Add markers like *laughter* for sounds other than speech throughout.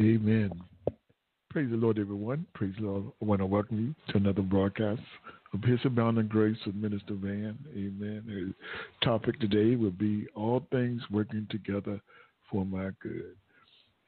Amen. Praise the Lord, everyone. Praise the Lord. I want to welcome you to another broadcast of His Abounding Grace with Minister Van. Amen. The topic today will be All Things Working Together for My Good.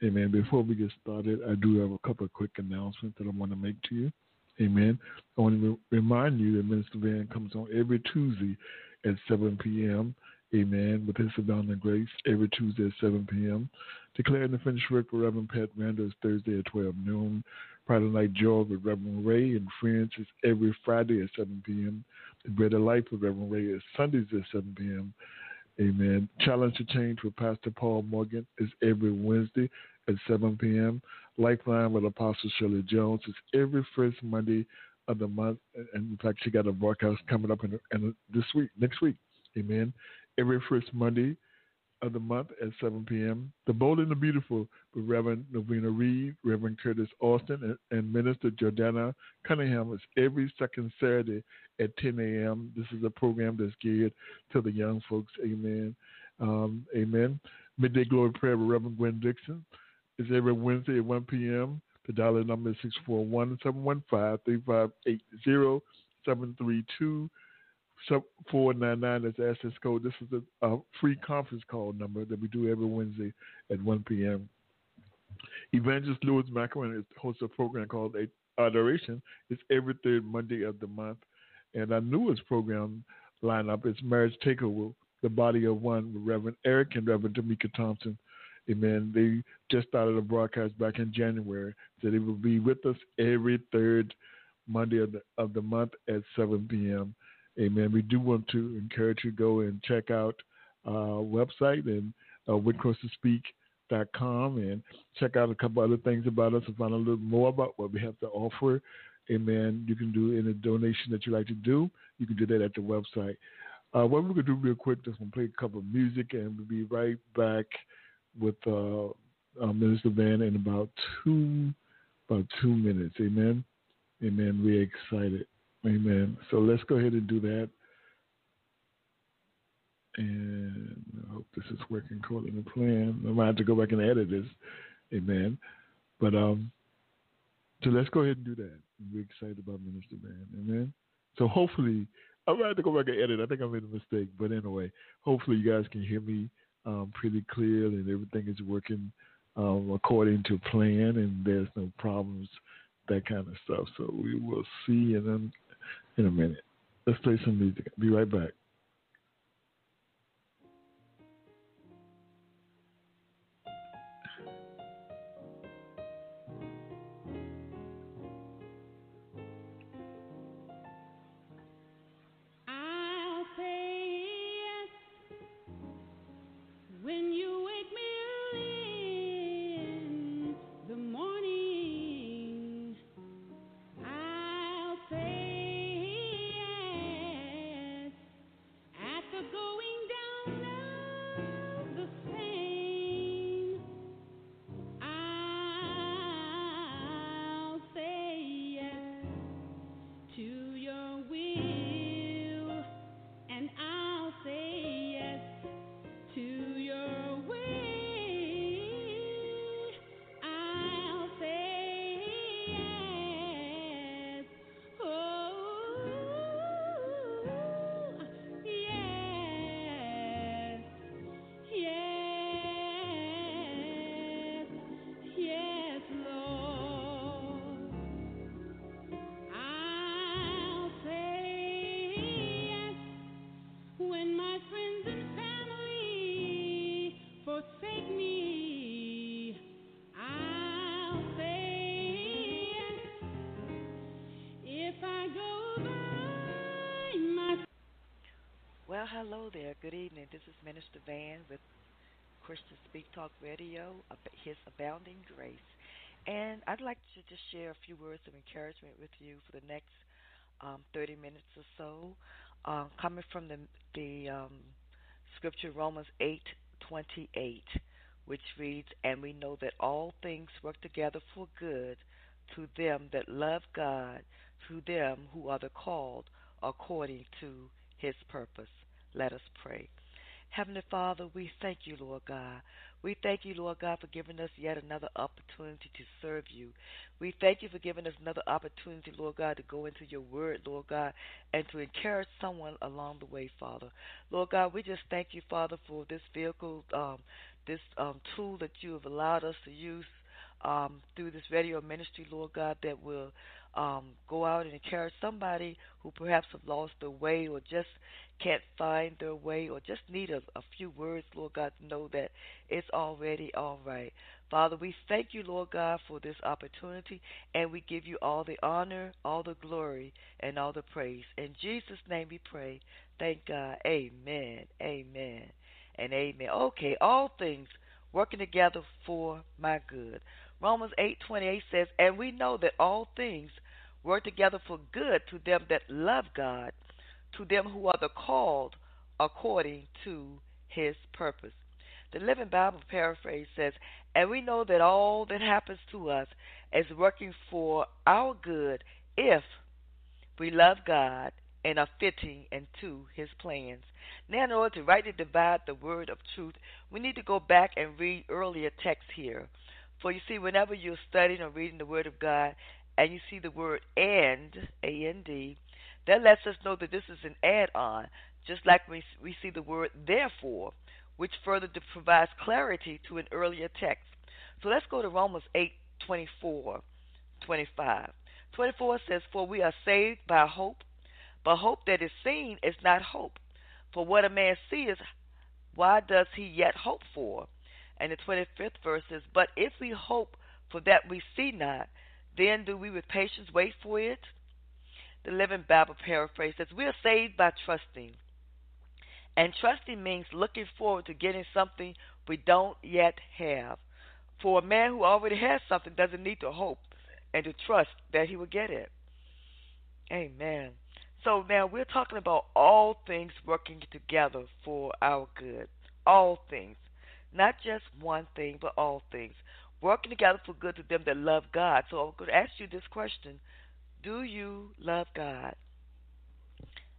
Amen. Before we get started, I do have a couple of quick announcements that I want to make to you. Amen. I want to remind you that Minister Van comes on every Tuesday at 7 p.m. Amen. With his abounding grace every Tuesday at 7 p.m. Declaring the finished work for Reverend Pat Randall is Thursday at 12 noon. Friday Night Joy with Reverend Ray and Friends is every Friday at 7 p.m. The Bread of Life with Reverend Ray is Sundays at 7 p.m. Amen. Challenge to Change with Pastor Paul Morgan is every Wednesday at 7 p.m. Lifeline with Apostle Shirley Jones is every first Monday of the month. And in fact, she got a broadcast coming up in, in this week, next week. Amen. Every first Monday of the month at 7 p.m. The Bold and the Beautiful with Reverend Novena Reed, Reverend Curtis Alston, and, and Minister Jordana Cunningham is every second Saturday at 10 a.m. This is a program that's geared to the young folks. Amen. Um, amen. Midday Glory Prayer with Reverend Gwen Dixon is every Wednesday at 1 p.m. The dollar number is 641 715 3580 732 499 is access code. This is a, a, uh, free conference call number that we do every Wednesday at 1 p.m. Evangelist Lewis McIlwain hosts a program called Adoration. It's every third Monday of the month. And our newest program lineup is Marriage Takeover, the Body of One with Reverend Eric and Reverend Temeka Thompson. Amen. They just started a broadcast back in January, so they will be with us every third Monday of the, of the month at 7 p.m. Amen. We do want to encourage you to go and check out our website and uh, and check out a couple other things about us and find a little more about what we have to offer. Amen. You can do any donation that you like to do. You can do that at the website. Uh, what we're going to do real quick, going to play a couple of music and we'll be right back with uh, uh, Minister Van in about two about two minutes. Amen. Amen. We're excited. Amen. So let's go ahead and do that. And I hope this is working according to plan. I might have to go back and edit this. Amen. But um, so let's go ahead and do that. We're excited about Minister Van. Amen. So hopefully, I might have to go back and edit. I think I made a mistake. But anyway, hopefully you guys can hear me um, pretty clear and everything is working um, according to plan and there's no problems, that kind of stuff. So we will see in, in a minute. Let's play some music. Be right back. Hello there. Good evening. This is Minister Van with Christian Speak Talk Radio, His Abounding Grace. And I'd like to just share a few words of encouragement with you for the next um, 30 minutes or so, um, coming from the, the um, scripture Romans 8:28, which reads, "And we know that all things work together for good to them that love God, to them who are the called according to His purpose." Let us pray. Heavenly Father, we thank you, Lord God. We thank you, Lord God, for giving us yet another opportunity to serve you. We thank you for giving us another opportunity, Lord God, to go into your word, Lord God, and to encourage someone along the way, Father. Lord God, we just thank you, Father, for this vehicle, um, this um, tool that you have allowed us to use um, through this radio ministry, Lord God, that will um, go out and encourage somebody who perhaps have lost their way or just can't find their way or just need a, a few words, Lord God, to know that it's already all right. Father, we thank you, Lord God, for this opportunity, and we give you all the honor, all the glory, and all the praise. In Jesus' name we pray. Thank God. Amen. Amen. And amen. Okay, all things working together for my good. Romans 8:28 says, "And we know that all things work together for good to them that love God, to them who are the called according to his purpose. The Living Bible paraphrase says, And we know that all that happens to us is working for our good if we love God and are fitting into his plans. Now, in order to rightly divide the word of truth, we need to go back and read earlier texts here. For you see, whenever you're studying or reading the word of God and you see the word and, A N D, that lets us know that this is an add on, just like we, we see the word therefore, which further provides clarity to an earlier text. So let's go to Romans 8 24, 25. 24 says, For we are saved by hope, but hope that is seen is not hope. For what a man sees, why does he yet hope for? And the 25th verse says, But if we hope for that we see not, then do we with patience wait for it? the Living Bible paraphrase says, We are saved by trusting. And trusting means looking forward to getting something we don't yet have. For a man who already has something doesn't need to hope and to trust that he will get it. Amen. So now we're talking about all things working together for our good. All things. Not just one thing, but all things. Working together for good to them that love God. So I'm going to ask you this question do you love God?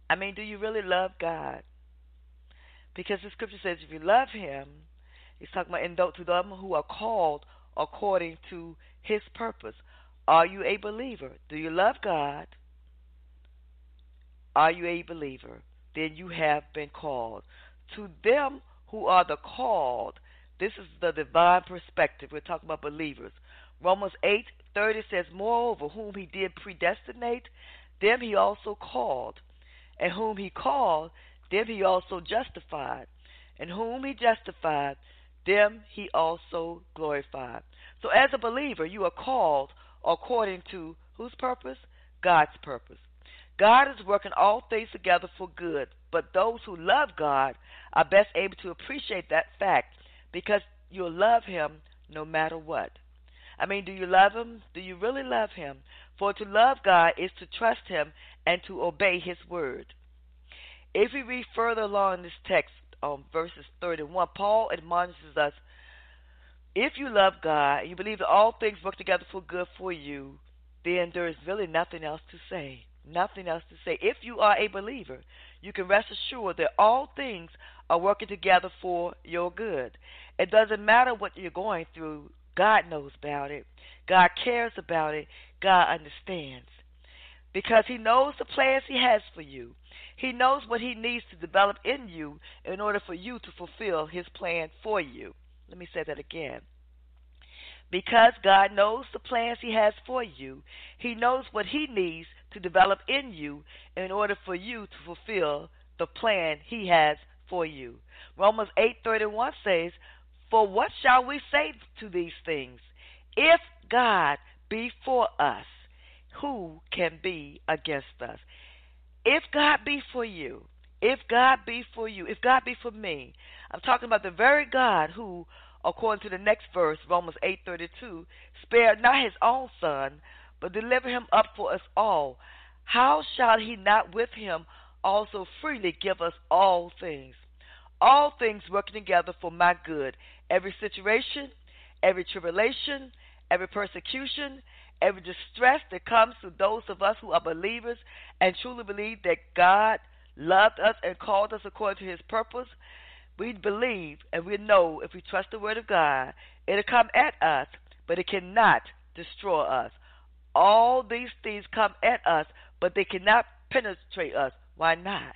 I mean, do you really love God? Because the scripture says if you love Him, He's talking about and to them who are called according to His purpose. Are you a believer? Do you love God? Are you a believer? Then you have been called. To them who are the called, this is the divine perspective. We're talking about believers. Romans 8 30 says, Moreover, whom he did predestinate, them he also called. And whom he called, them he also justified. And whom he justified, them he also glorified. So, as a believer, you are called according to whose purpose? God's purpose. God is working all things together for good, but those who love God are best able to appreciate that fact because you'll love Him no matter what. I mean, do you love Him? Do you really love Him? For to love God is to trust Him and to obey His word. If we read further along in this text, um, verses 31, Paul admonishes us if you love God and you believe that all things work together for good for you, then there is really nothing else to say. Nothing else to say. If you are a believer, you can rest assured that all things are working together for your good. It doesn't matter what you're going through, God knows about it. God cares about it. God understands. Because He knows the plans He has for you. He knows what He needs to develop in you in order for you to fulfill His plan for you. Let me say that again. Because God knows the plans He has for you, He knows what He needs to develop in you in order for you to fulfill the plan He has for you. Romans 8:31 says, for what shall we say to these things? If God be for us, who can be against us? If God be for you, if God be for you, if God be for me, I'm talking about the very God who, according to the next verse, Romans 8:32, spared not his own son, but delivered him up for us all. How shall he not with him also freely give us all things? All things working together for my good, every situation, every tribulation, every persecution, every distress that comes to those of us who are believers and truly believe that God loved us and called us according to his purpose. we believe and we know if we trust the word of God, it'll come at us, but it cannot destroy us. All these things come at us, but they cannot penetrate us. Why not?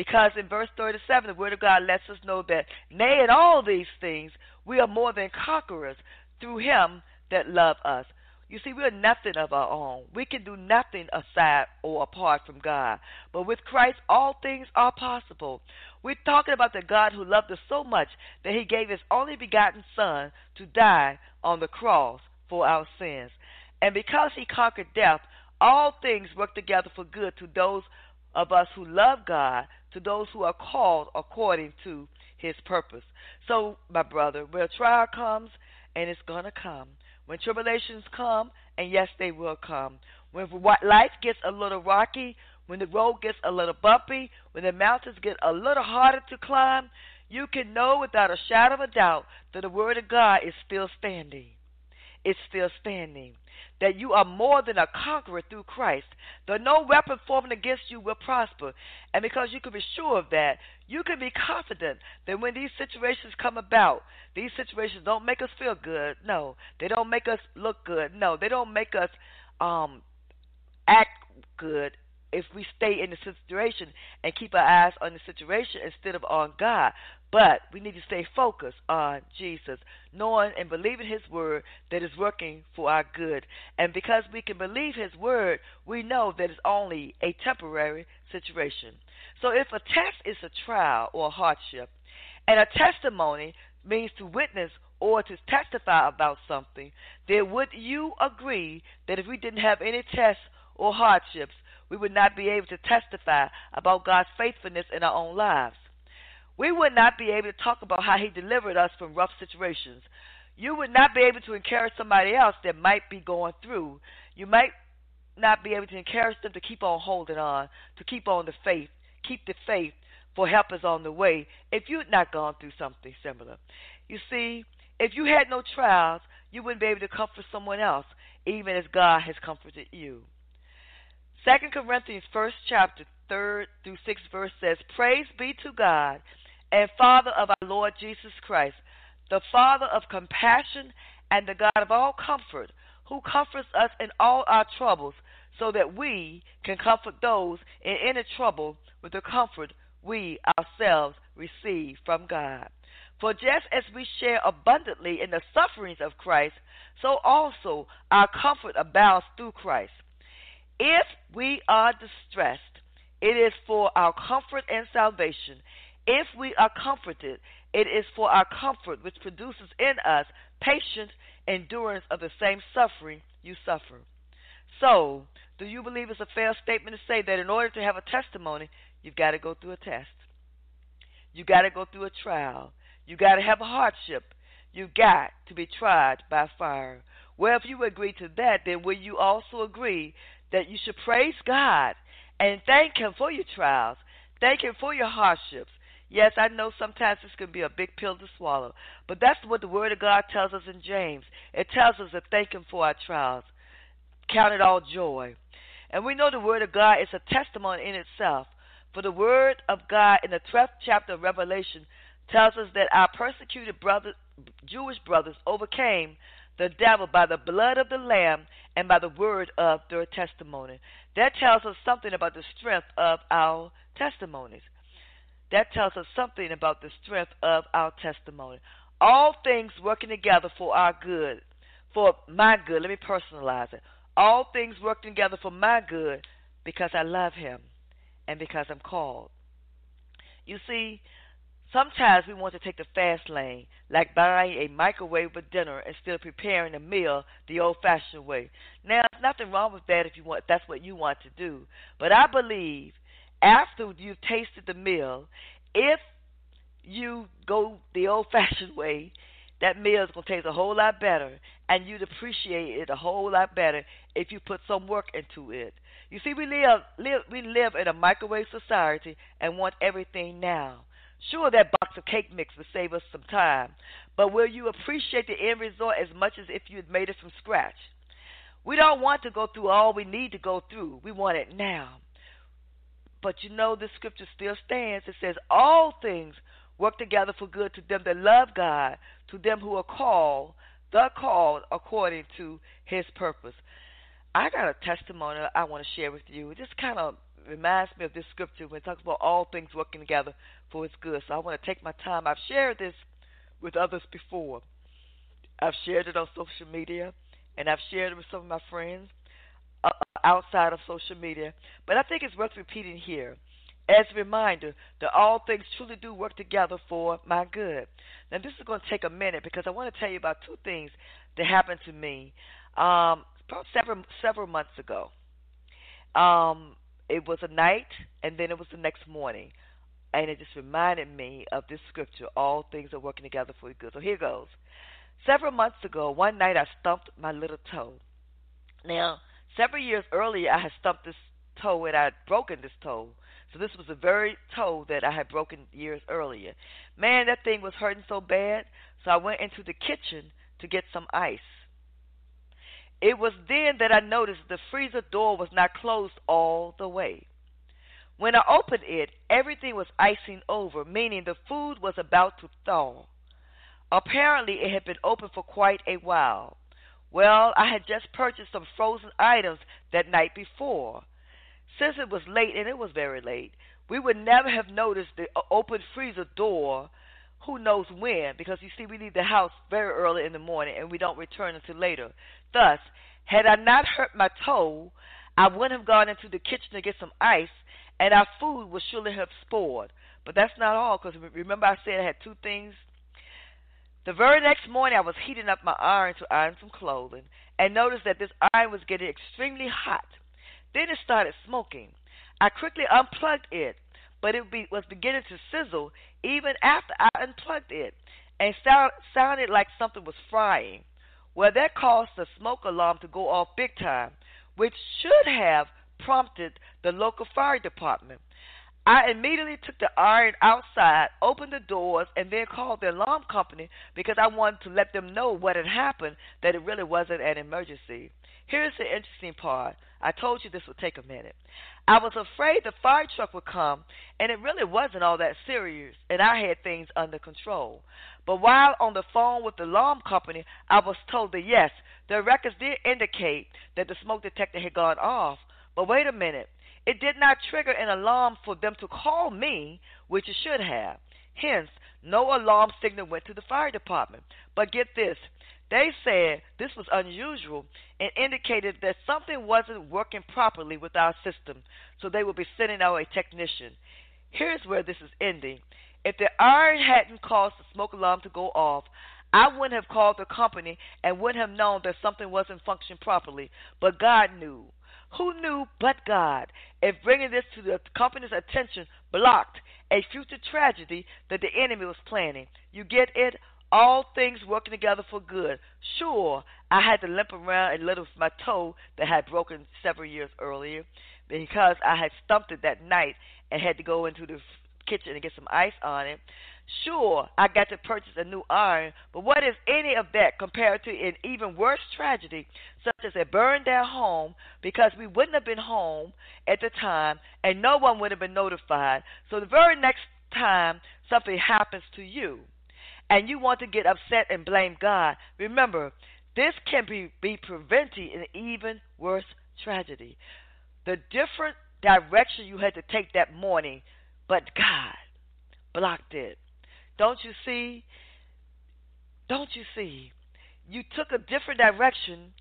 Because in verse 37, the Word of God lets us know that, nay, in all these things, we are more than conquerors through Him that love us. You see, we're nothing of our own. We can do nothing aside or apart from God. But with Christ, all things are possible. We're talking about the God who loved us so much that He gave His only begotten Son to die on the cross for our sins. And because He conquered death, all things work together for good to those of us who love God, to those who are called according to his purpose. So, my brother, when a trial comes, and it's going to come, when tribulations come, and yes, they will come, when life gets a little rocky, when the road gets a little bumpy, when the mountains get a little harder to climb, you can know without a shadow of a doubt that the Word of God is still standing. It's still standing that you are more than a conqueror through Christ. That no weapon formed against you will prosper. And because you can be sure of that, you can be confident that when these situations come about, these situations don't make us feel good. No, they don't make us look good. No, they don't make us um, act good if we stay in the situation and keep our eyes on the situation instead of on God. But we need to stay focused on Jesus, knowing and believing His word that is working for our good. And because we can believe His word, we know that it's only a temporary situation. So if a test is a trial or a hardship, and a testimony means to witness or to testify about something, then would you agree that if we didn't have any tests or hardships, we would not be able to testify about God's faithfulness in our own lives? we would not be able to talk about how He delivered us from rough situations. You would not be able to encourage somebody else that might be going through. You might not be able to encourage them to keep on holding on, to keep on the faith, keep the faith, for help is on the way if you'd not gone through something similar. You see, if you had no trials, you wouldn't be able to comfort someone else, even as God has comforted you. Second Corinthians first chapter third through sixth verse says, Praise be to God and Father of our Lord Jesus Christ, the Father of compassion and the God of all comfort, who comforts us in all our troubles, so that we can comfort those in any trouble with the comfort we ourselves receive from God. For just as we share abundantly in the sufferings of Christ, so also our comfort abounds through Christ. If we are distressed, it is for our comfort and salvation. If we are comforted, it is for our comfort, which produces in us patient endurance of the same suffering you suffer. So, do you believe it's a fair statement to say that in order to have a testimony, you've got to go through a test? You've got to go through a trial. You've got to have a hardship. You've got to be tried by fire. Well, if you agree to that, then will you also agree that you should praise God and thank Him for your trials? Thank Him for your hardships. Yes, I know sometimes this can be a big pill to swallow, but that's what the Word of God tells us in James. It tells us to thank Him for our trials, count it all joy. And we know the Word of God is a testimony in itself. For the Word of God in the 12th chapter of Revelation tells us that our persecuted Jewish brothers overcame the devil by the blood of the Lamb and by the word of their testimony. That tells us something about the strength of our testimonies that tells us something about the strength of our testimony. All things working together for our good, for my good. Let me personalize it. All things work together for my good because I love Him and because I'm called. You see, sometimes we want to take the fast lane, like buying a microwave for dinner instead of preparing a meal the old-fashioned way. Now, there's nothing wrong with that if you want. That's what you want to do. But I believe after you've tasted the meal, if you go the old fashioned way, that meal is going to taste a whole lot better, and you'd appreciate it a whole lot better if you put some work into it. You see, we live, live we live in a microwave society and want everything now. Sure, that box of cake mix will save us some time, but will you appreciate the end result as much as if you had made it from scratch? We don't want to go through all we need to go through. We want it now. But you know, the scripture still stands. It says, All things work together for good to them that love God, to them who are called, the called according to his purpose. I got a testimony I want to share with you. It just kind of reminds me of this scripture when it talks about all things working together for his good. So I want to take my time. I've shared this with others before. I've shared it on social media, and I've shared it with some of my friends uh, outside of social media. But I think it's worth repeating here as a reminder that all things truly do work together for my good. Now, this is going to take a minute because I want to tell you about two things that happened to me um, several several months ago. Um, it was a night, and then it was the next morning, and it just reminded me of this scripture: "All things are working together for good." So here goes. Several months ago, one night I stumped my little toe. Now, several years earlier, I had stumped this toe and I had broken this toe so this was the very toe that I had broken years earlier. Man, that thing was hurting so bad, so I went into the kitchen to get some ice. It was then that I noticed the freezer door was not closed all the way. When I opened it, everything was icing over, meaning the food was about to thaw. Apparently, it had been open for quite a while. Well, I had just purchased some frozen items that night before. Since it was late, and it was very late, we would never have noticed the uh, open freezer door who knows when, because you see, we leave the house very early in the morning and we don't return until later. Thus, had I not hurt my toe, I would have gone into the kitchen to get some ice, and our food would surely have spoiled. But that's not all, because remember I said I had two things? The very next morning, I was heating up my iron to iron some clothing, and noticed that this iron was getting extremely hot. Then it started smoking. I quickly unplugged it, but it be, was beginning to sizzle even after I unplugged it and sound, sounded like something was frying. Well, that caused the smoke alarm to go off big time, which should have prompted the local fire department. I immediately took the iron outside, opened the doors, and then called the alarm company because I wanted to let them know what had happened, that it really wasn't an emergency. Here's the interesting part. I told you this would take a minute. I was afraid the fire truck would come, and it really wasn't all that serious, and I had things under control. But while on the phone with the alarm company, I was told that yes, the records did indicate that the smoke detector had gone off. But wait a minute, it did not trigger an alarm for them to call me, which it should have. Hence, no alarm signal went to the fire department. But get this they said this was unusual and indicated that something wasn't working properly with our system, so they would be sending out a technician. Here's where this is ending. If the iron hadn't caused the smoke alarm to go off, I wouldn't have called the company and wouldn't have known that something wasn't functioning properly. But God knew. Who knew but God? If bringing this to the company's attention blocked a future tragedy that the enemy was planning. You get it? All things working together for good. Sure, I had to limp around a little with my toe that had broken several years earlier because I had stumped it that night and had to go into the kitchen and get some ice on it. Sure, I got to purchase a new iron, but what is any of that compared to an even worse tragedy, such as a burned down home, because we wouldn't have been home at the time and no one would have been notified. So the very next time something happens to you, and you want to get upset and blame God, remember, this can be, be preventing an even worse tragedy. The different direction you had to take that morning, but God blocked it. Don't you see? Don't you see? You took a different direction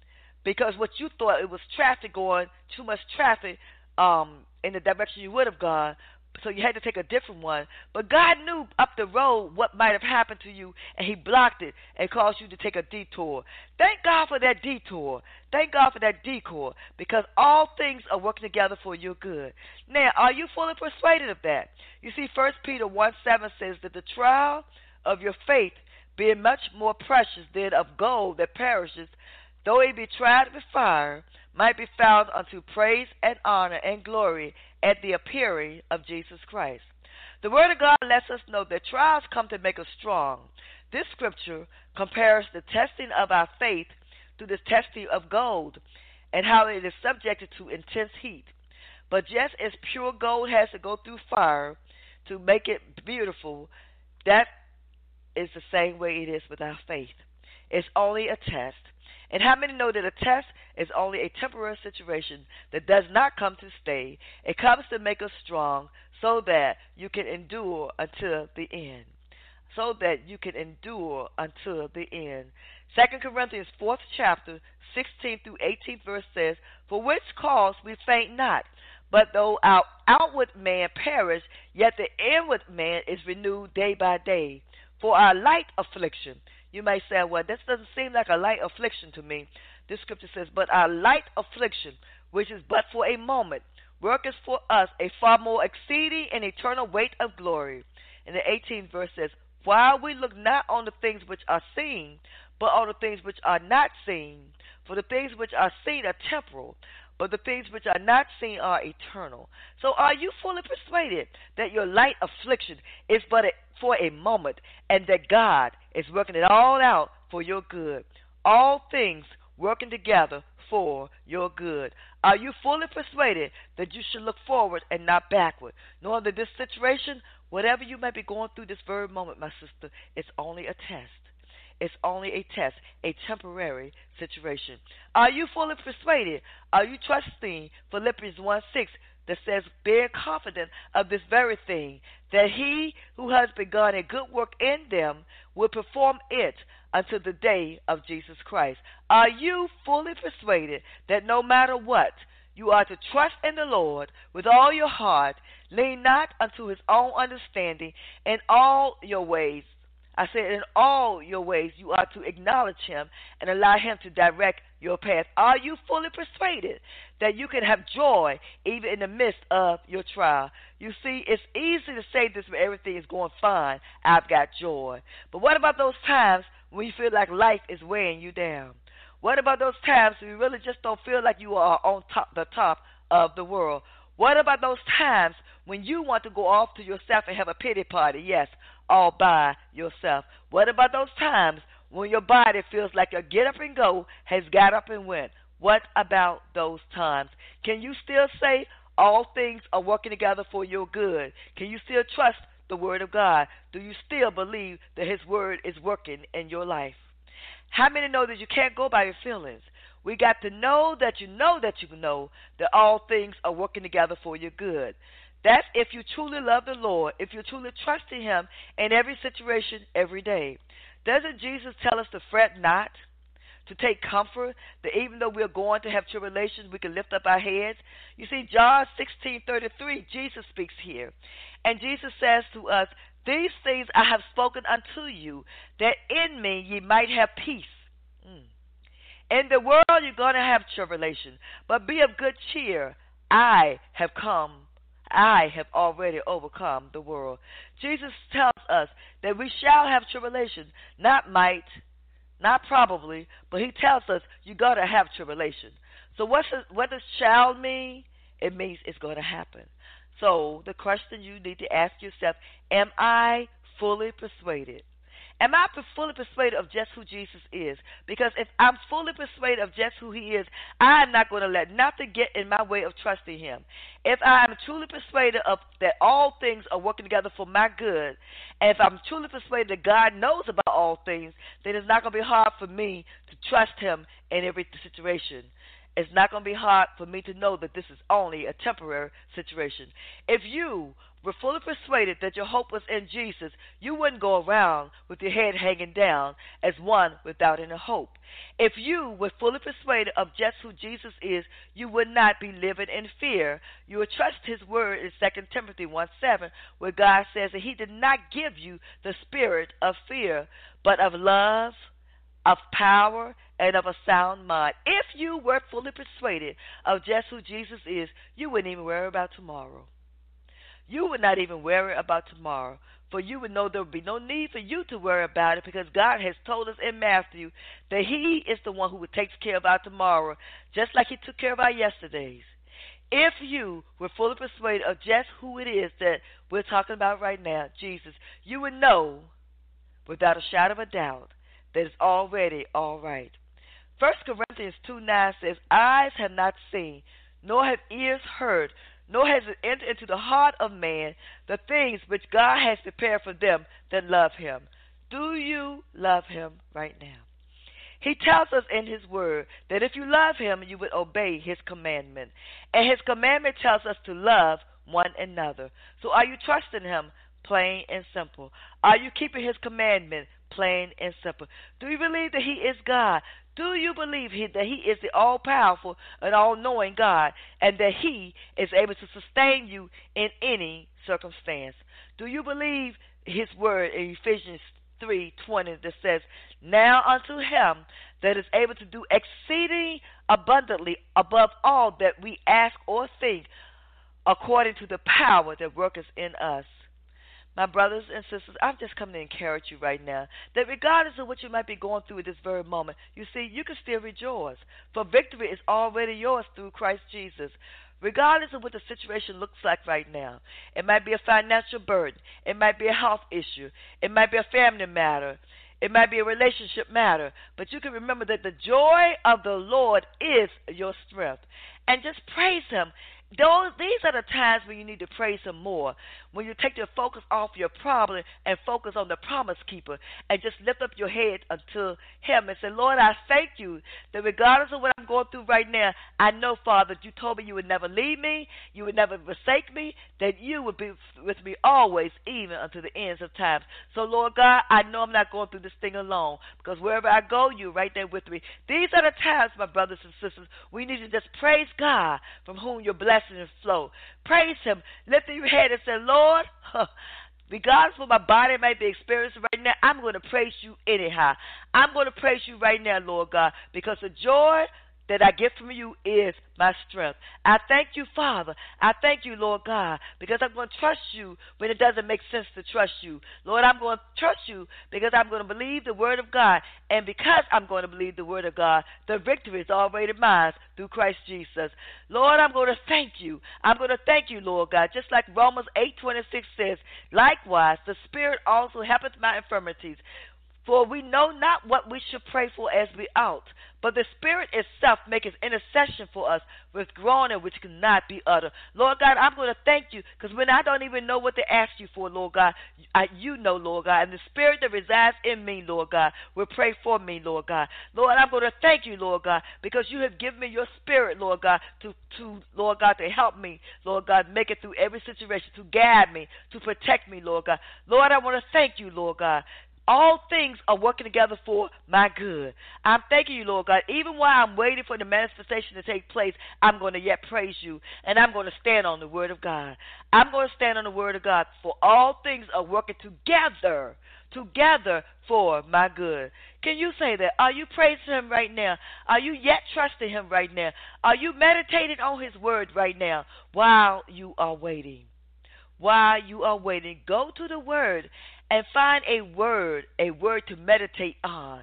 because what you thought it was traffic going, too much traffic um, in the direction you would have gone, so you had to take a different one. But God knew up the road what might have happened to you, and He blocked it and caused you to take a detour. Thank God for that detour. Thank God for that detour, because all things are working together for your good. Now, are you fully persuaded of that? You see, First Peter 1 7 says that the trial of your faith, being much more precious than of gold that perishes, though it be tried with fire, might be found unto praise and honor and glory at the appearing of Jesus Christ. The Word of God lets us know that trials come to make us strong. This scripture compares the testing of our faith to the testing of gold and how it is subjected to intense heat. But just as pure gold has to go through fire to make it beautiful, That is the same way it is with our faith. It's only a test. And how many know that a test is only a temporary situation that does not come to stay? It comes to make us strong so that you can endure until the end. So that you can endure until the end. Second Corinthians fourth chapter, sixteen through eighteen verse says, For which cause we faint not, but though our outward man perish, yet the inward man is renewed day by day. For our light affliction, you may say, well, this doesn't seem like a light affliction to me. This scripture says, but our light affliction, which is but for a moment, worketh for us a far more exceeding and eternal weight of glory. And the 18th verse says, While we look not on the things which are seen, but on the things which are not seen. For the things which are seen are temporal, but the things which are not seen are eternal. So are you fully persuaded that your light affliction is but a, for a moment, and that God is working it all out for your good? All things working together for your good. Are you fully persuaded that you should look forward and not backward, knowing that this situation, whatever you may be going through this very moment, my sister, is only a test? It's only a test, a temporary situation. Are you fully persuaded? Are you trusting Philippians 1 6 that says, Bear confident of this very thing, that he who has begun a good work in them will perform it until the day of Jesus Christ. Are you fully persuaded that no matter what, you are to trust in the Lord with all your heart, lean not unto his own understanding, in all your ways I said, in all your ways you are to acknowledge him and allow him to direct your path. Are you fully persuaded that you can have joy even in the midst of your trial? You see, it's easy to say this when everything is going fine. I've got joy. But what about those times when you feel like life is weighing you down? What about those times when you really just don't feel like you are on top, the top of the world? What about those times when you want to go off to yourself and have a pity party? Yes, all by yourself. What about those times when your body feels like a get up and go has got up and went? What about those times? Can you still say all things are working together for your good? Can you still trust the Word of God? Do you still believe that His Word is working in your life? How many know that you can't go by your feelings? We got to know that you know that you know that all things are working together for your good. That's if you truly love the Lord, if you truly trust in Him in every situation, every day. Doesn't Jesus tell us to fret not? To take comfort that even though we're going to have tribulations, we can lift up our heads. You see, John sixteen thirty three, Jesus speaks here. And Jesus says to us, These things I have spoken unto you, that in me ye might have peace. Mm. In the world you're going to have tribulation, but be of good cheer. I have come I have already overcome the world. Jesus tells us that we shall have tribulation, not might, not probably, but he tells us you got to have tribulation. So what's what does shall mean? It means it's going to happen. So the question you need to ask yourself, am I fully persuaded? Am I fully persuaded of just who Jesus is? Because if I'm fully persuaded of just who he is, I'm not going to let nothing get in my way of trusting him. If I'm truly persuaded of that all things are working together for my good, and if I'm truly persuaded that God knows about all things, then it's not going to be hard for me to trust him in every situation. It's not going to be hard for me to know that this is only a temporary situation. If you were fully persuaded that your hope was in Jesus, you wouldn't go around with your head hanging down as one without any hope. If you were fully persuaded of just who Jesus is, you would not be living in fear. You would trust his word in 2 Timothy 1 7, where God says that he did not give you the spirit of fear, but of love, of power, and of a sound mind. If you were fully persuaded of just who Jesus is, you wouldn't even worry about tomorrow you would not even worry about tomorrow. For you would know there would be no need for you to worry about it because God has told us in Matthew that He is the one who takes care of our tomorrow, just like He took care of our yesterdays. If you were fully persuaded of just who it is that we're talking about right now, Jesus, you would know without a shadow of a doubt that it's already all right. First Corinthians 2 9 says, Eyes have not seen, nor have ears heard, nor has it entered into the heart of man the things which God has prepared for them that love him. Do you love him right now? He tells us in his word that if you love him, you would obey his commandment. And his commandment tells us to love one another. So are you trusting him? Plain and simple. Are you keeping his commandment? Plain and simple. Do you believe that he is God? Do you believe he, that He is the all powerful and all knowing God and that He is able to sustain you in any circumstance? Do you believe His word in Ephesians 3:20 that says, "Now unto him that is able to do exceeding abundantly above all that we ask or think, according to the power that worketh in us." My brothers and sisters, I'm just coming to encourage you right now that regardless of what you might be going through at this very moment, you see, you can still rejoice. For victory is already yours through Christ Jesus. Regardless of what the situation looks like right now, it might be a financial burden, it might be a health issue, it might be a family matter, it might be a relationship matter, but you can remember that the joy of the Lord is your strength. And just praise Him those these are the times when you need to praise him more. When you take your focus off your problem and focus on the promise keeper and just lift up your head unto him and say, Lord, I thank you that regardless of what I'm going through right now, I know, Father, you told me you would never leave me, you would never forsake me, that you would be with me always, even unto the ends of time. So, Lord God, I know I'm not going through this thing alone because wherever I go, you're right there with me. These are the times, my brothers and sisters, we need to just praise God from whom your blessings blessings flow. Praise Him. Lift your head and say, Lord, regardless of what my body may be experiencing right now, I'm going to praise you anyhow. I'm going to praise you right now, Lord God, because the joy that I get from you is my strength. I thank you, Father. I thank you, Lord God, because I'm going to trust you when it doesn't make sense to trust you. Lord, I'm going to trust you because I'm going to believe the word of God. And because I'm going to believe the word of God, the victory is already mine through Christ Jesus. Lord, I'm going to thank you. I'm going to thank you, Lord God, just like Romans 8:26 says, likewise, the Spirit also helpeth my infirmities. For we know not what we should pray for as we ought, but the Spirit itself maketh intercession for us with groaning which cannot be uttered. Lord God, I'm going to thank you because when I don't even know what to ask you for, Lord God, I, you know, Lord God, and the Spirit that resides in me, Lord God, will pray for me, Lord God. Lord, I'm going to thank you, Lord God, because you have given me your Spirit, Lord God, to, to Lord God, to help me, Lord God, make it through every situation, to guide me, to protect me, Lord God. Lord, I want to thank you, Lord God, all things are working together for my good. I'm thanking you, Lord God. Even while I'm waiting for the manifestation to take place, I'm going to yet praise you, and I'm going to stand on the word of God. I'm going to stand on the word of God, for all things are working together, together for my good. Can you say that? Are you praising Him right now? Are you yet trusting Him right now? Are you meditating on His word right now while you are waiting? While you are waiting, go to the word and find a word, a word to meditate on.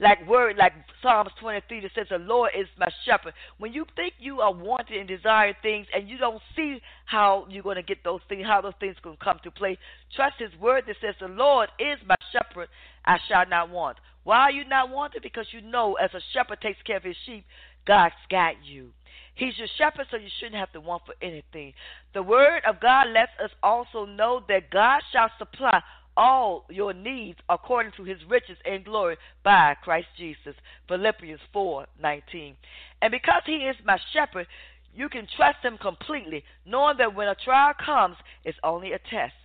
Like word, like Psalms 23 that says, The Lord is my shepherd. When you think you are wanting and desiring things and you don't see how you're going to get those things, how those things can come to play, trust His word that says, The Lord is my shepherd, I shall not want. Why are you not wanting? Because you know, as a shepherd takes care of his sheep, God's got you. He's your shepherd, so you shouldn't have to want for anything. The word of God lets us also know that God shall supply all your needs according to his riches and glory by Christ Jesus. Philippians 4:19. And because he is my shepherd, you can trust him completely, knowing that when a trial comes, it's only a test,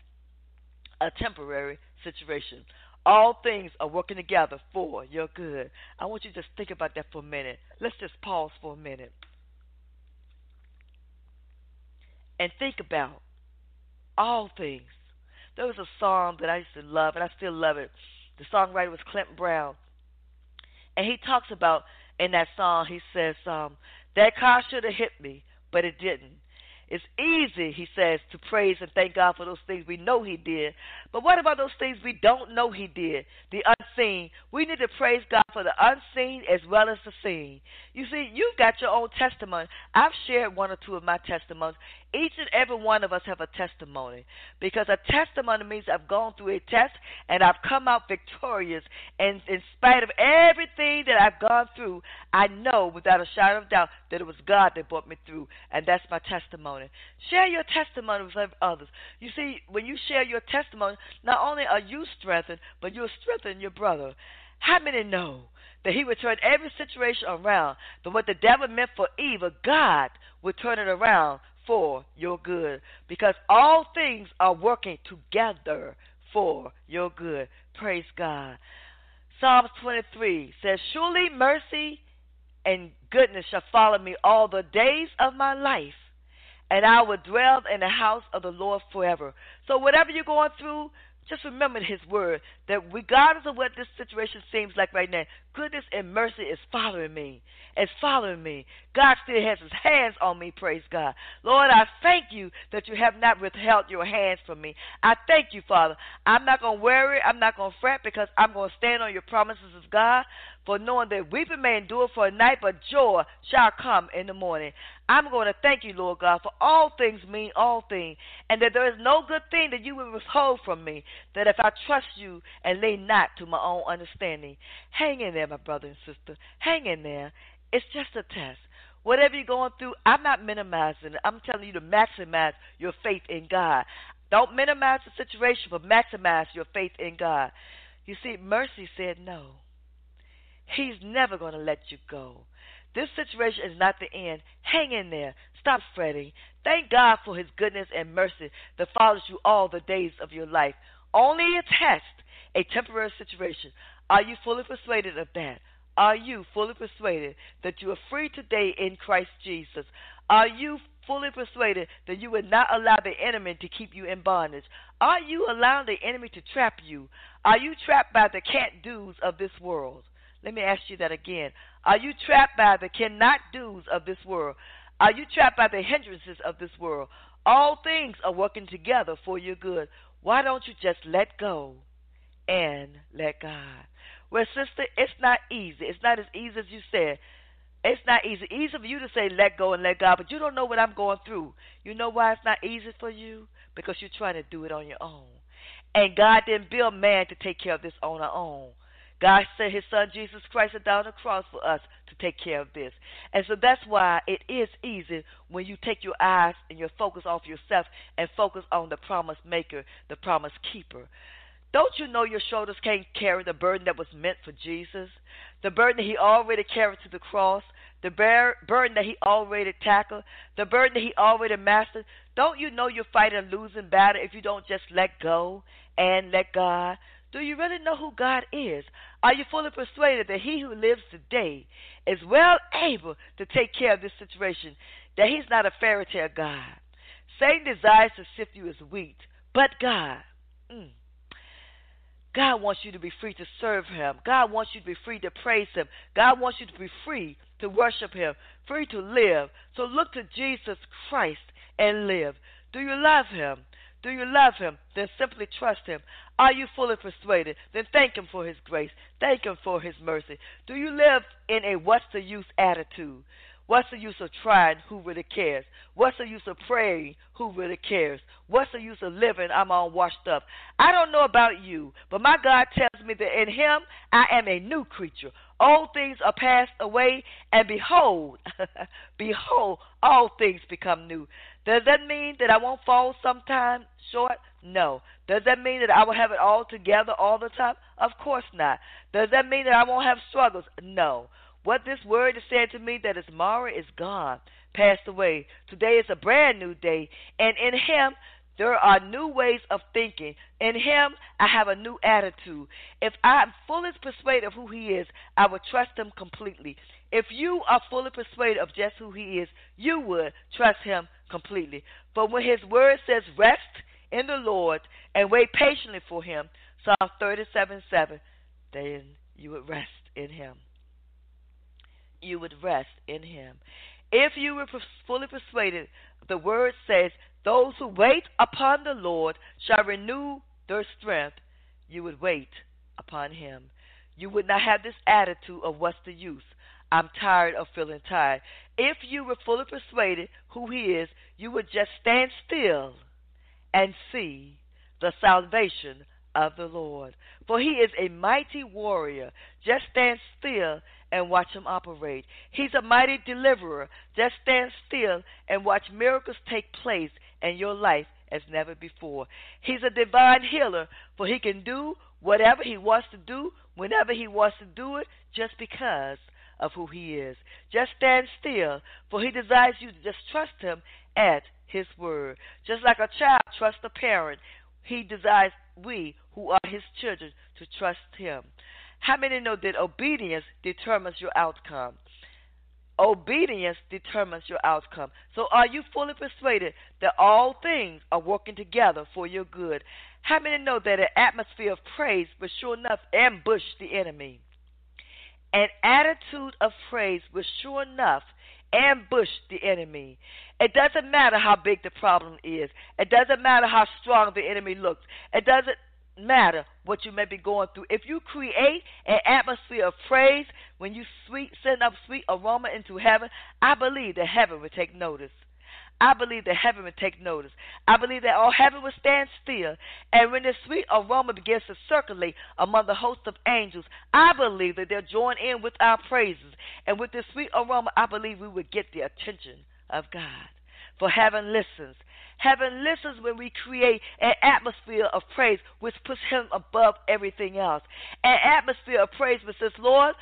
a temporary situation. All things are working together for your good. I want you to just think about that for a minute. Let's just pause for a minute. And think about all things there was a song that I used to love, and I still love it. The songwriter was Clint Brown. And he talks about in that song, he says, um, That car should have hit me, but it didn't. It's easy, he says, to praise and thank God for those things we know he did. But what about those things we don't know he did? The unseen. We need to praise God for the unseen as well as the seen. You see, you've got your own testimony. I've shared one or two of my testimonies. Each and every one of us have a testimony because a testimony means I've gone through a test and I've come out victorious. And in spite of everything that I've gone through, I know without a shadow of doubt that it was God that brought me through, and that's my testimony. Share your testimony with others. You see, when you share your testimony, not only are you strengthened, but you'll strengthen your brother. How many know that he would turn every situation around? But what the devil meant for evil, God would turn it around for your good. Because all things are working together for your good. Praise God. Psalms 23 says, Surely mercy and goodness shall follow me all the days of my life, and I will dwell in the house of the Lord forever. So, whatever you're going through, just remember his word that regardless of what this situation seems like right now, goodness and mercy is following me. It's following me. God still has his hands on me, praise God. Lord, I thank you that you have not withheld your hands from me. I thank you, Father. I'm not going to worry. I'm not going to fret because I'm going to stand on your promises of God for knowing that weeping may endure for a night, but joy shall come in the morning. I'm going to thank you, Lord God, for all things mean all things, and that there is no good thing that you will withhold from me, that if I trust you and lay not to my own understanding. Hang in there, my brother and sister. Hang in there. It's just a test. Whatever you're going through, I'm not minimizing it. I'm telling you to maximize your faith in God. Don't minimize the situation, but maximize your faith in God. You see, mercy said no. He's never going to let you go. This situation is not the end. Hang in there. Stop fretting. Thank God for His goodness and mercy that follows you all the days of your life. Only a test, a temporary situation. Are you fully persuaded of that? Are you fully persuaded that you are free today in Christ Jesus? Are you fully persuaded that you would not allow the enemy to keep you in bondage? Are you allowing the enemy to trap you? Are you trapped by the can't do's of this world? Let me ask you that again. Are you trapped by the cannot do's of this world? Are you trapped by the hindrances of this world? All things are working together for your good. Why don't you just let go and let God? Well, sister, it's not easy. It's not as easy as you said. It's not easy. Easy for you to say let go and let God, but you don't know what I'm going through. You know why it's not easy for you? Because you're trying to do it on your own. And God didn't build man to take care of this on our own. God sent his son Jesus Christ down the cross for us to take care of this. And so that's why it is easy when you take your eyes and your focus off yourself and focus on the promise maker, the promise keeper. Don't you know your shoulders can't carry the burden that was meant for Jesus? The burden that he already carried to the cross, the bear, burden that he already tackled, the burden that he already mastered. Don't you know you're fighting a losing battle if you don't just let go and let God? Do you really know who God is? Are you fully persuaded that He who lives today is well able to take care of this situation? That He's not a fairy tale God. Satan desires to sift you as wheat, but God. Mm, God wants you to be free to serve Him. God wants you to be free to praise Him. God wants you to be free to worship Him, free to live. So look to Jesus Christ and live. Do you love Him? Do you love him? Then simply trust him. Are you fully persuaded? Then thank him for his grace. Thank him for his mercy. Do you live in a what's the use attitude? What's the use of trying? Who really cares? What's the use of praying? Who really cares? What's the use of living? I'm all washed up. I don't know about you, but my God tells me that in Him I am a new creature. All things are passed away, and behold, *laughs* behold, all things become new. Does that mean that I won't fall sometime short? No. Does that mean that I will have it all together all the time? Of course not. Does that mean that I won't have struggles? No. What this word is saying to me that is tomorrow is gone, passed away. Today is a brand new day, and in Him there are new ways of thinking. In Him, I have a new attitude. If I'm fully persuaded of who He is, I will trust Him completely. If you are fully persuaded of just who He is, you would trust Him completely. But when His word says, rest in the Lord and wait patiently for Him, Psalm 37 7, then you would rest in Him. You would rest in Him. If you were fully persuaded, the word says, those who wait upon the Lord shall renew their strength. You would wait upon Him. You would not have this attitude of what's the use. I'm tired of feeling tired. If you were fully persuaded who He is, you would just stand still and see the salvation of the Lord. For he is a mighty warrior. Just stand still and watch him operate. He's a mighty deliverer. Just stand still and watch miracles take place in your life as never before. He's a divine healer, for he can do whatever he wants to do whenever he wants to do it just because of who he is. Just stand still, for he desires you to just trust him at his word. Just like a child trusts a parent, he desires we, who are his children, to trust him. How many know that obedience determines your outcome? Obedience determines your outcome. So, are you fully persuaded that all things are working together for your good? How many know that an atmosphere of praise will sure enough ambush the enemy? An attitude of praise will sure enough ambush the enemy. It doesn't matter how big the problem is. It doesn't matter how strong the enemy looks. It doesn't matter what you may be going through. If you create an atmosphere of praise when you sweet send up sweet aroma into heaven, I believe that heaven will take notice. I believe that heaven will take notice. I believe that all heaven will stand still. And when this sweet aroma begins to circulate among the host of angels, I believe that they'll join in with our praises. And with this sweet aroma, I believe we will get the attention of God. For heaven listens. Heaven listens when we create an atmosphere of praise which puts Him above everything else. An atmosphere of praise which says, Lord,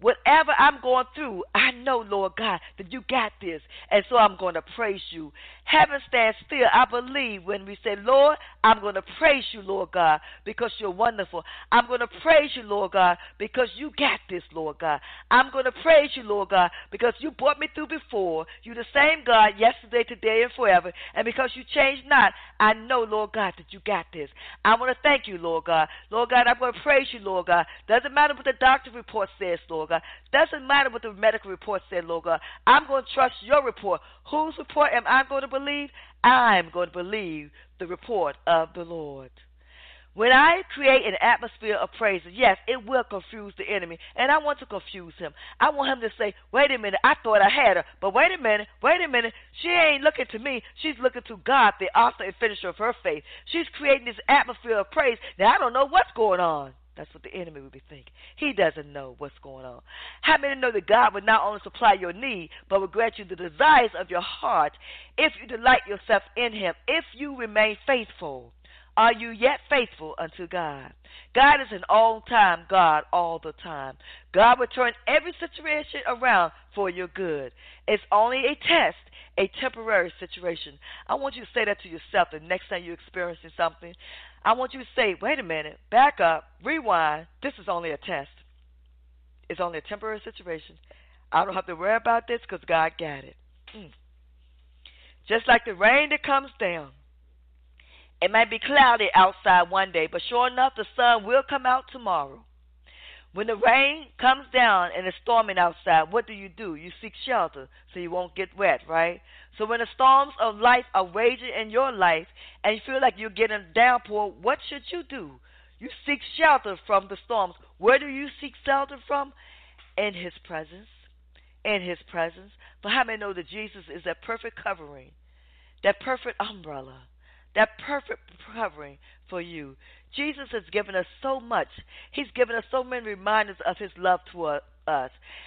Whatever I'm going through, I know, Lord God, that you got this. And so I'm going to praise you. Heaven stands still. I believe when we say, Lord, I'm going to praise you, Lord God, because you're wonderful. I'm going to praise you, Lord God, because you got this, Lord God. I'm going to praise you, Lord God, because you brought me through before. You're the same God yesterday, today, and forever. And because you changed not, I know, Lord God, that you got this. I want to thank you, Lord God. Lord God, I'm going to praise you, Lord God. Doesn't matter what the doctor report says, Lord God. Doesn't matter what the medical report said, Lord God. I'm going to trust your report. Whose report am I going to believe? I'm going to believe the report of the Lord. When I create an atmosphere of praise, yes, it will confuse the enemy. And I want to confuse him. I want him to say, wait a minute, I thought I had her. But wait a minute, wait a minute. She ain't looking to me. She's looking to God, the author and finisher of her faith. She's creating this atmosphere of praise. Now, I don't know what's going on. That's what the enemy would be thinking. He doesn't know what's going on. How many know that God would not only supply your need, but will grant you the desires of your heart if you delight yourself in Him, if you remain faithful? Are you yet faithful unto God? God is an all time God all the time. God will turn every situation around for your good. It's only a test, a temporary situation. I want you to say that to yourself the next time you're experiencing something. I want you to say, wait a minute, back up, rewind. This is only a test. It's only a temporary situation. I don't have to worry about this because God got it. Mm. Just like the rain that comes down. It might be cloudy outside one day, but sure enough, the sun will come out tomorrow. When the rain comes down and it's storming outside, what do you do? You seek shelter so you won't get wet, right? So when the storms of life are raging in your life and you feel like you're getting a downpour, what should you do? You seek shelter from the storms. Where do you seek shelter from? In His presence. In His presence. But how many know that Jesus is that perfect covering, that perfect umbrella, that perfect covering for you? Jesus has given us so much. He's given us so many reminders of his love to us.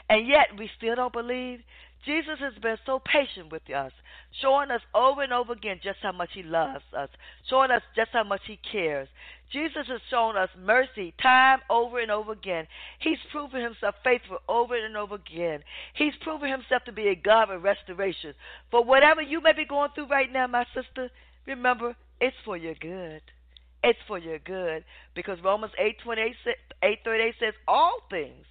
And yet we still don't believe. Jesus has been so patient with us, showing us over and over again just how much he loves us, showing us just how much he cares. Jesus has shown us mercy time over and over again. He's proven himself faithful over and over again. He's proven himself to be a God of restoration. For whatever you may be going through right now, my sister, remember, it's for your good. It's for your good because Romans 8:28 8:38 says all things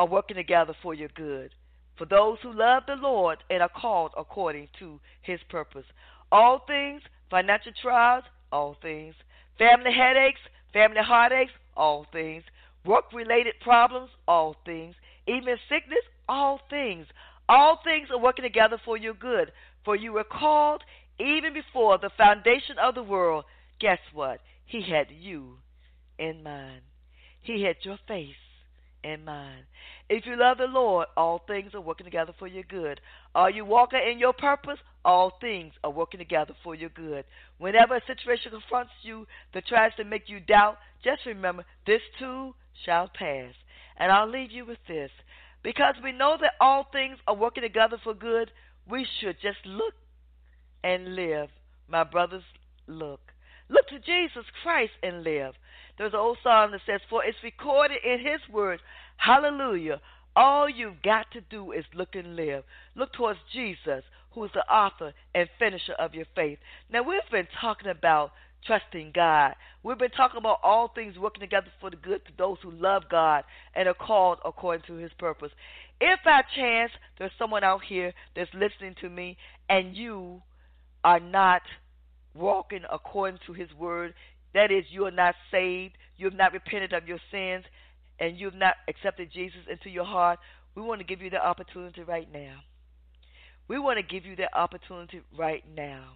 are working together for your good for those who love the Lord and are called according to his purpose. All things, financial trials, all things, family headaches, family heartaches, all things, work related problems, all things, even sickness, all things. All things are working together for your good, for you were called even before the foundation of the world guess what? He had you in mind. He had your face in mind. If you love the Lord, all things are working together for your good. Are you walking in your purpose? All things are working together for your good. Whenever a situation confronts you that tries to make you doubt, just remember this too shall pass. And I'll leave you with this. Because we know that all things are working together for good, we should just look and live. My brothers, look. Look to Jesus Christ and live. There's an old song that says, For it's recorded in His Word, hallelujah. All you've got to do is look and live. Look towards Jesus, who is the author and finisher of your faith. Now, we've been talking about trusting God. We've been talking about all things working together for the good to those who love God and are called according to his purpose. If by chance there's someone out here that's listening to me and you are not walking according to his word, that is, you are not saved, you have not repented of your sins, and you have not accepted Jesus into your heart, we want to give you the opportunity right now. We want to give you that opportunity right now.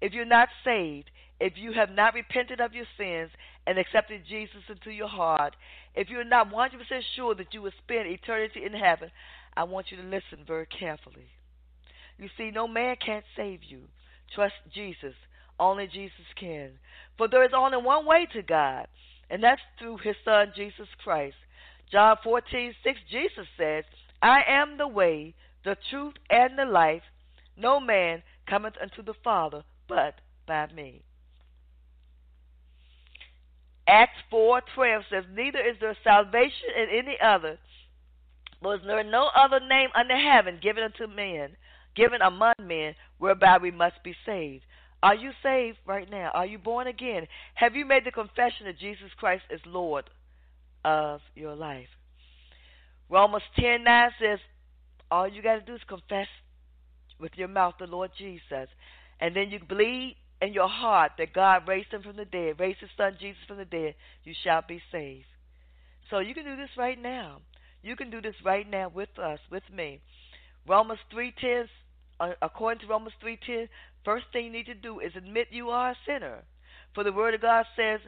If you're not saved, if you have not repented of your sins and accepted Jesus into your heart, if you're not 100% sure that you will spend eternity in heaven, I want you to listen very carefully. You see, no man can't save you. Trust Jesus. Only Jesus can. For there is only one way to God, and that's through his Son, Jesus Christ. John 14, 6, Jesus says, I am the way, the truth, and the life. No man cometh unto the Father but by me. Acts 4:12 says, Neither is there salvation in any other, for there is no other name under heaven given unto men, given among men, whereby we must be saved. Are you saved right now? Are you born again? Have you made the confession that Jesus Christ is Lord of your life? Romans 10:9 says, All you got to do is confess with your mouth the Lord Jesus, and then you believe in your heart that God raised him from the dead, raised his son Jesus from the dead, you shall be saved. So you can do this right now. You can do this right now with us, with me. Romans 3:10 uh, according to Romans 3:10, first thing you need to do is admit you are a sinner. For the word of God says,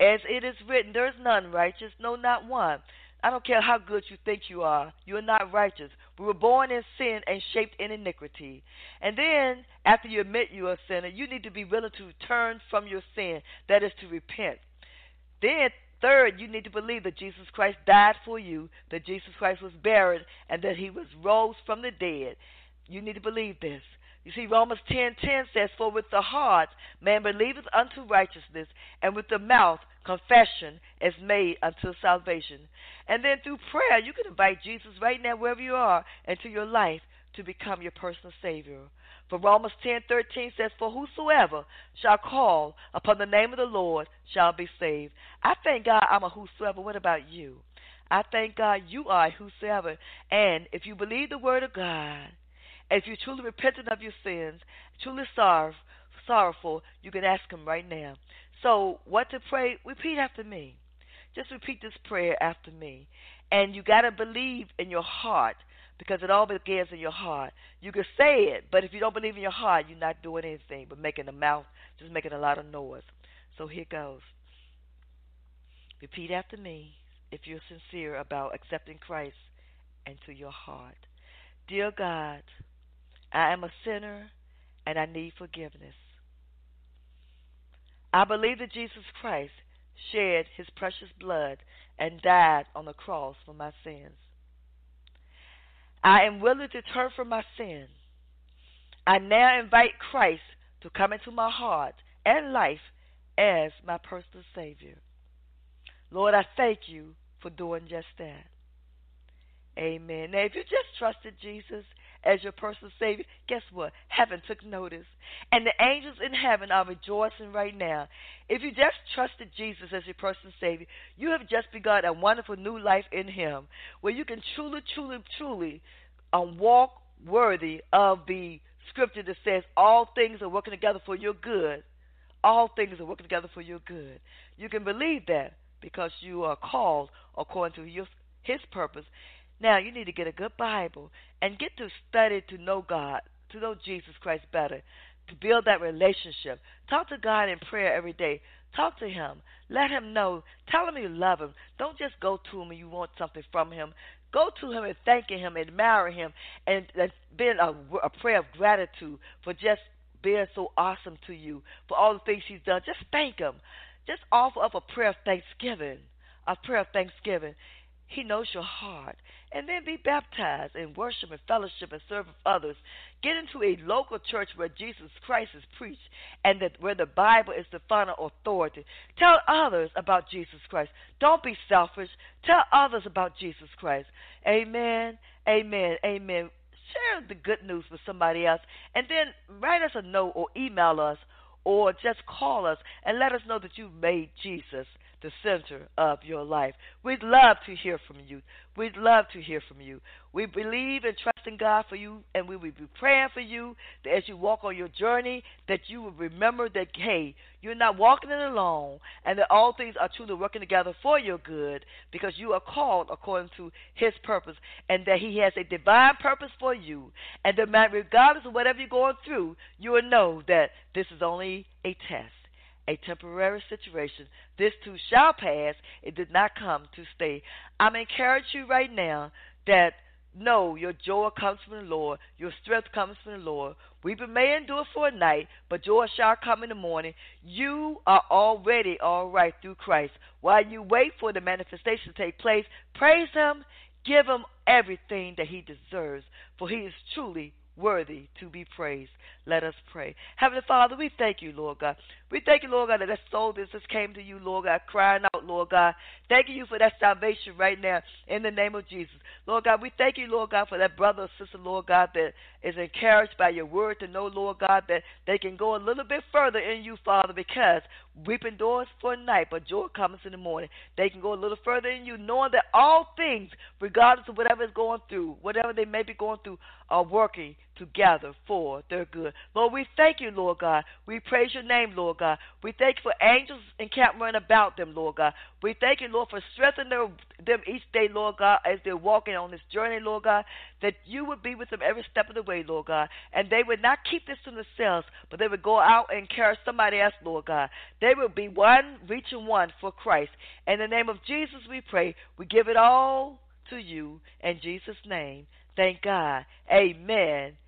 as it is written, there is none righteous, no not one. I don't care how good you think you are, you are not righteous. We were born in sin and shaped in iniquity. And then, after you admit you are a sinner, you need to be willing to turn from your sin, that is to repent. Then, third, you need to believe that Jesus Christ died for you, that Jesus Christ was buried, and that he was rose from the dead. You need to believe this. You see, Romans 10:10 10 says, "For with the heart man believeth unto righteousness, and with the mouth confession is made unto salvation." And then through prayer, you can invite Jesus right now, wherever you are, into your life to become your personal Savior. For Romans 10:13 says, "For whosoever shall call upon the name of the Lord shall be saved." I thank God I'm a whosoever. What about you? I thank God you are whosoever. And if you believe the word of God if you truly repented of your sins, truly sorrow, sorrowful, you can ask Him right now. So, what to pray? Repeat after me. Just repeat this prayer after me. And you got to believe in your heart because it all begins in your heart. You can say it, but if you don't believe in your heart, you're not doing anything but making a mouth, just making a lot of noise. So here goes. Repeat after me if you're sincere about accepting Christ into your heart. Dear God, I am a sinner and I need forgiveness. I believe that Jesus Christ shed his precious blood and died on the cross for my sins. I am willing to turn from my sin. I now invite Christ to come into my heart and life as my personal Savior. Lord, I thank you for doing just that. Amen. Now, if you just trusted Jesus as your personal Savior, guess what? Heaven took notice. And the angels in heaven are rejoicing right now. If you just trusted Jesus as your personal Savior, you have just begun a wonderful new life in Him where you can truly, truly, truly um, walk worthy of the scripture that says, All things are working together for your good. All things are working together for your good. You can believe that because you are called according to your, His purpose now, you need to get a good Bible and get to study to know God, to know Jesus Christ better, to build that relationship. Talk to God in prayer every day. Talk to him. Let him know. Tell him you love him. Don't just go to him and you want something from him. Go to him and thanking him, admire him, and, and being a, a prayer of gratitude for just being so awesome to you, for all the things he's done. Just thank him. Just offer up a prayer of thanksgiving. A prayer of thanksgiving. He knows your heart. And then be baptized and worship and fellowship and serve others. Get into a local church where Jesus Christ is preached and that where the Bible is the final authority. Tell others about Jesus Christ. Don't be selfish. Tell others about Jesus Christ. Amen. Amen. Amen. Share the good news with somebody else and then write us a note or email us or just call us and let us know that you've made Jesus the center of your life. We'd love to hear from you. We'd love to hear from you. We believe and trust in God for you, and we will be praying for you that as you walk on your journey, that you will remember that, hey, you're not walking it alone, and that all things are truly working together for your good because you are called according to His purpose, and that He has a divine purpose for you. And that regardless of whatever you're going through, you will know that this is only a test a temporary situation. This too shall pass. It did not come to stay. I'm encouraging you right now that no, your joy comes from the Lord, your strength comes from the Lord. Weeping may endure for a night, but joy shall come in the morning. You are already all right through Christ. While you wait for the manifestation to take place, praise Him, give Him everything that He deserves, for He is truly worthy to be praised. Let us pray. Heavenly Father, we thank you, Lord God. We thank you, Lord God, that that soul that came to you, Lord God, crying out, Lord God. Thank you for that salvation right now in the name of Jesus. Lord God, we thank you, Lord God, for that brother or sister, Lord God, that is encouraged by your word to know, Lord God, that they can go a little bit further in you, Father, because weeping doors for a night, but joy comes in the morning. They can go a little further in you, knowing that all things, regardless of whatever is going through, whatever they may be going through, are working together for their good. Lord, we thank you, Lord God. We praise your name, Lord God. We thank you for angels encamping about them, Lord God. We thank you, Lord, for strengthening them each day, Lord God, as they're walking on this journey, Lord God, that you would be with them every step of the way, Lord God. And they would not keep this to themselves, but they would go out and carry somebody else, Lord God. They would be one, reaching one for Christ. In the name of Jesus, we pray. We give it all to you in Jesus' name. Thank God. Amen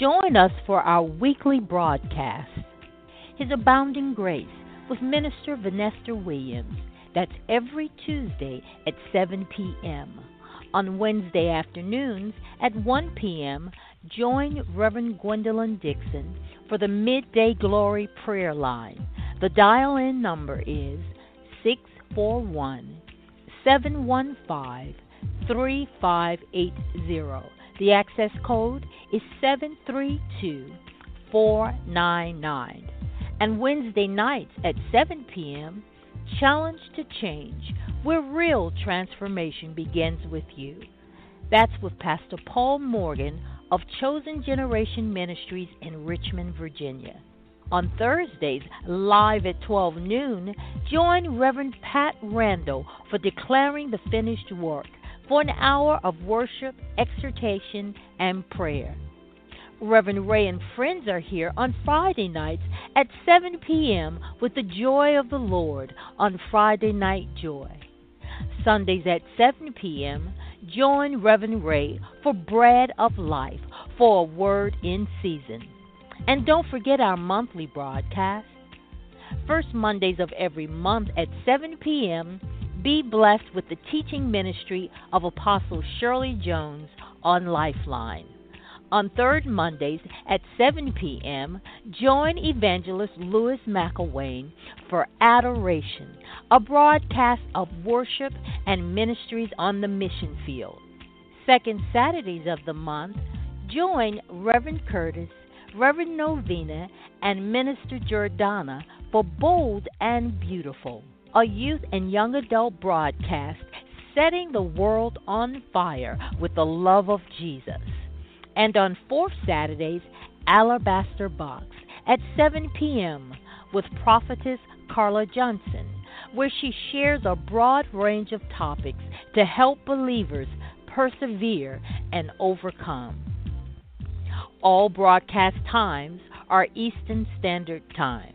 Join us for our weekly broadcast, His Abounding Grace, with Minister Vanester Williams. That's every Tuesday at 7 p.m. On Wednesday afternoons at 1 p.m., join Reverend Gwendolyn Dixon for the Midday Glory Prayer Line. The dial in number is 641 715 3580. The access code is 732499. And Wednesday nights at 7 p.m., Challenge to Change, where real transformation begins with you. That's with Pastor Paul Morgan of Chosen Generation Ministries in Richmond, Virginia. On Thursdays, live at 12 noon, join Reverend Pat Randall for Declaring the Finished Work for an hour of worship, exhortation, and prayer. Reverend Ray and friends are here on Friday nights at 7 p.m. with the joy of the Lord on Friday Night Joy. Sundays at 7 p.m., join Reverend Ray for Bread of Life for a word in season. And don't forget our monthly broadcast. First Mondays of every month at 7 p.m., be blessed with the teaching ministry of Apostle Shirley Jones on Lifeline. On third Mondays at 7 p.m., join evangelist Lewis McIlwain for Adoration, a broadcast of worship and ministries on the mission field. Second Saturdays of the month, join Reverend Curtis, Reverend Novena, and Minister Jordana for Bold and Beautiful. A youth and young adult broadcast setting the world on fire with the love of Jesus. And on fourth Saturdays, Alabaster Box at 7 p.m. with prophetess Carla Johnson, where she shares a broad range of topics to help believers persevere and overcome. All broadcast times are Eastern Standard Time.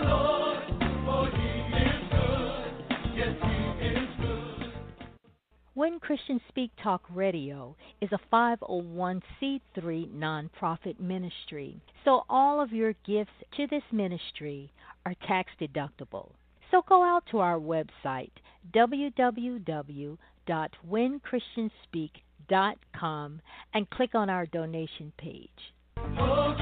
When Christian Speak Talk Radio is a 501c3 nonprofit ministry, so all of your gifts to this ministry are tax deductible. So go out to our website, www.whenchristianspeak.com, and click on our donation page. Oh,